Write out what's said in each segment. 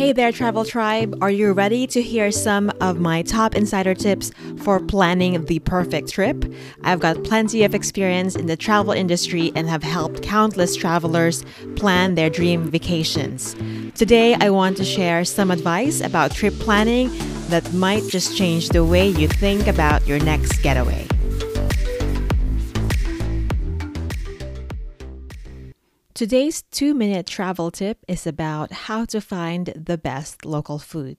Hey there, Travel Tribe. Are you ready to hear some of my top insider tips for planning the perfect trip? I've got plenty of experience in the travel industry and have helped countless travelers plan their dream vacations. Today, I want to share some advice about trip planning that might just change the way you think about your next getaway. Today's two minute travel tip is about how to find the best local food.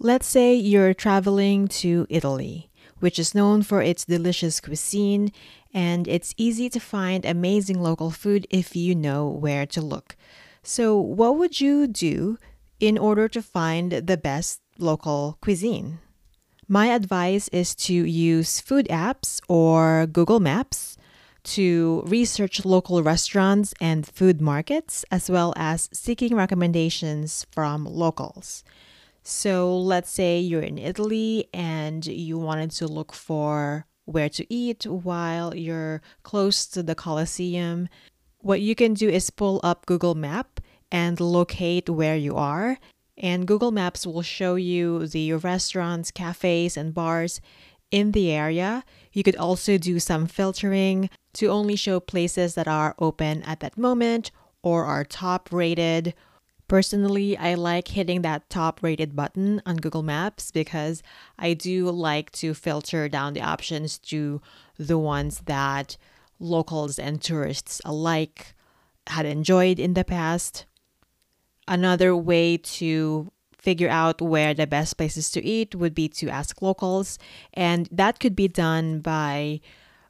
Let's say you're traveling to Italy, which is known for its delicious cuisine, and it's easy to find amazing local food if you know where to look. So, what would you do in order to find the best local cuisine? My advice is to use food apps or Google Maps to research local restaurants and food markets, as well as seeking recommendations from locals. So, let's say you're in Italy and you wanted to look for where to eat while you're close to the Colosseum. What you can do is pull up Google Map and locate where you are. And Google Maps will show you the restaurants, cafes, and bars in the area. You could also do some filtering to only show places that are open at that moment or are top rated. Personally, I like hitting that top rated button on Google Maps because I do like to filter down the options to the ones that locals and tourists alike had enjoyed in the past. Another way to figure out where the best places to eat would be to ask locals, and that could be done by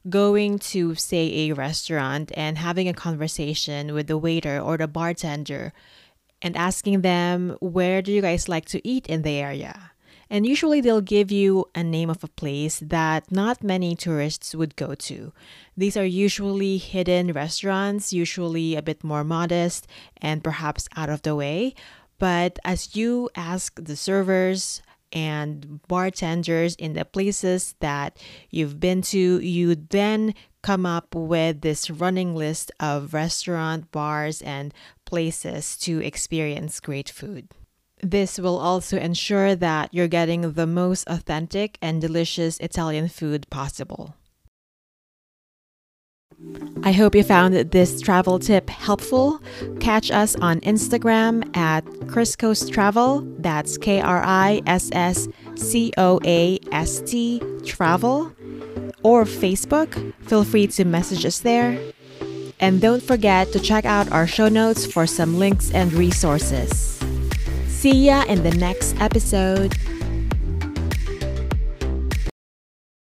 going to, say, a restaurant and having a conversation with the waiter or the bartender and asking them, where do you guys like to eat in the area? And usually they'll give you a name of a place that not many tourists would go to. These are usually hidden restaurants, usually a bit more modest and perhaps out of the way. But as you ask the servers, and bartenders in the places that you've been to, you then come up with this running list of restaurant, bars, and places to experience great food. This will also ensure that you're getting the most authentic and delicious Italian food possible. I hope you found this travel tip helpful. Catch us on Instagram at Kriss Coast Travel. That's K R I S S C O A S T Travel. Or Facebook. Feel free to message us there. And don't forget to check out our show notes for some links and resources. See ya in the next episode.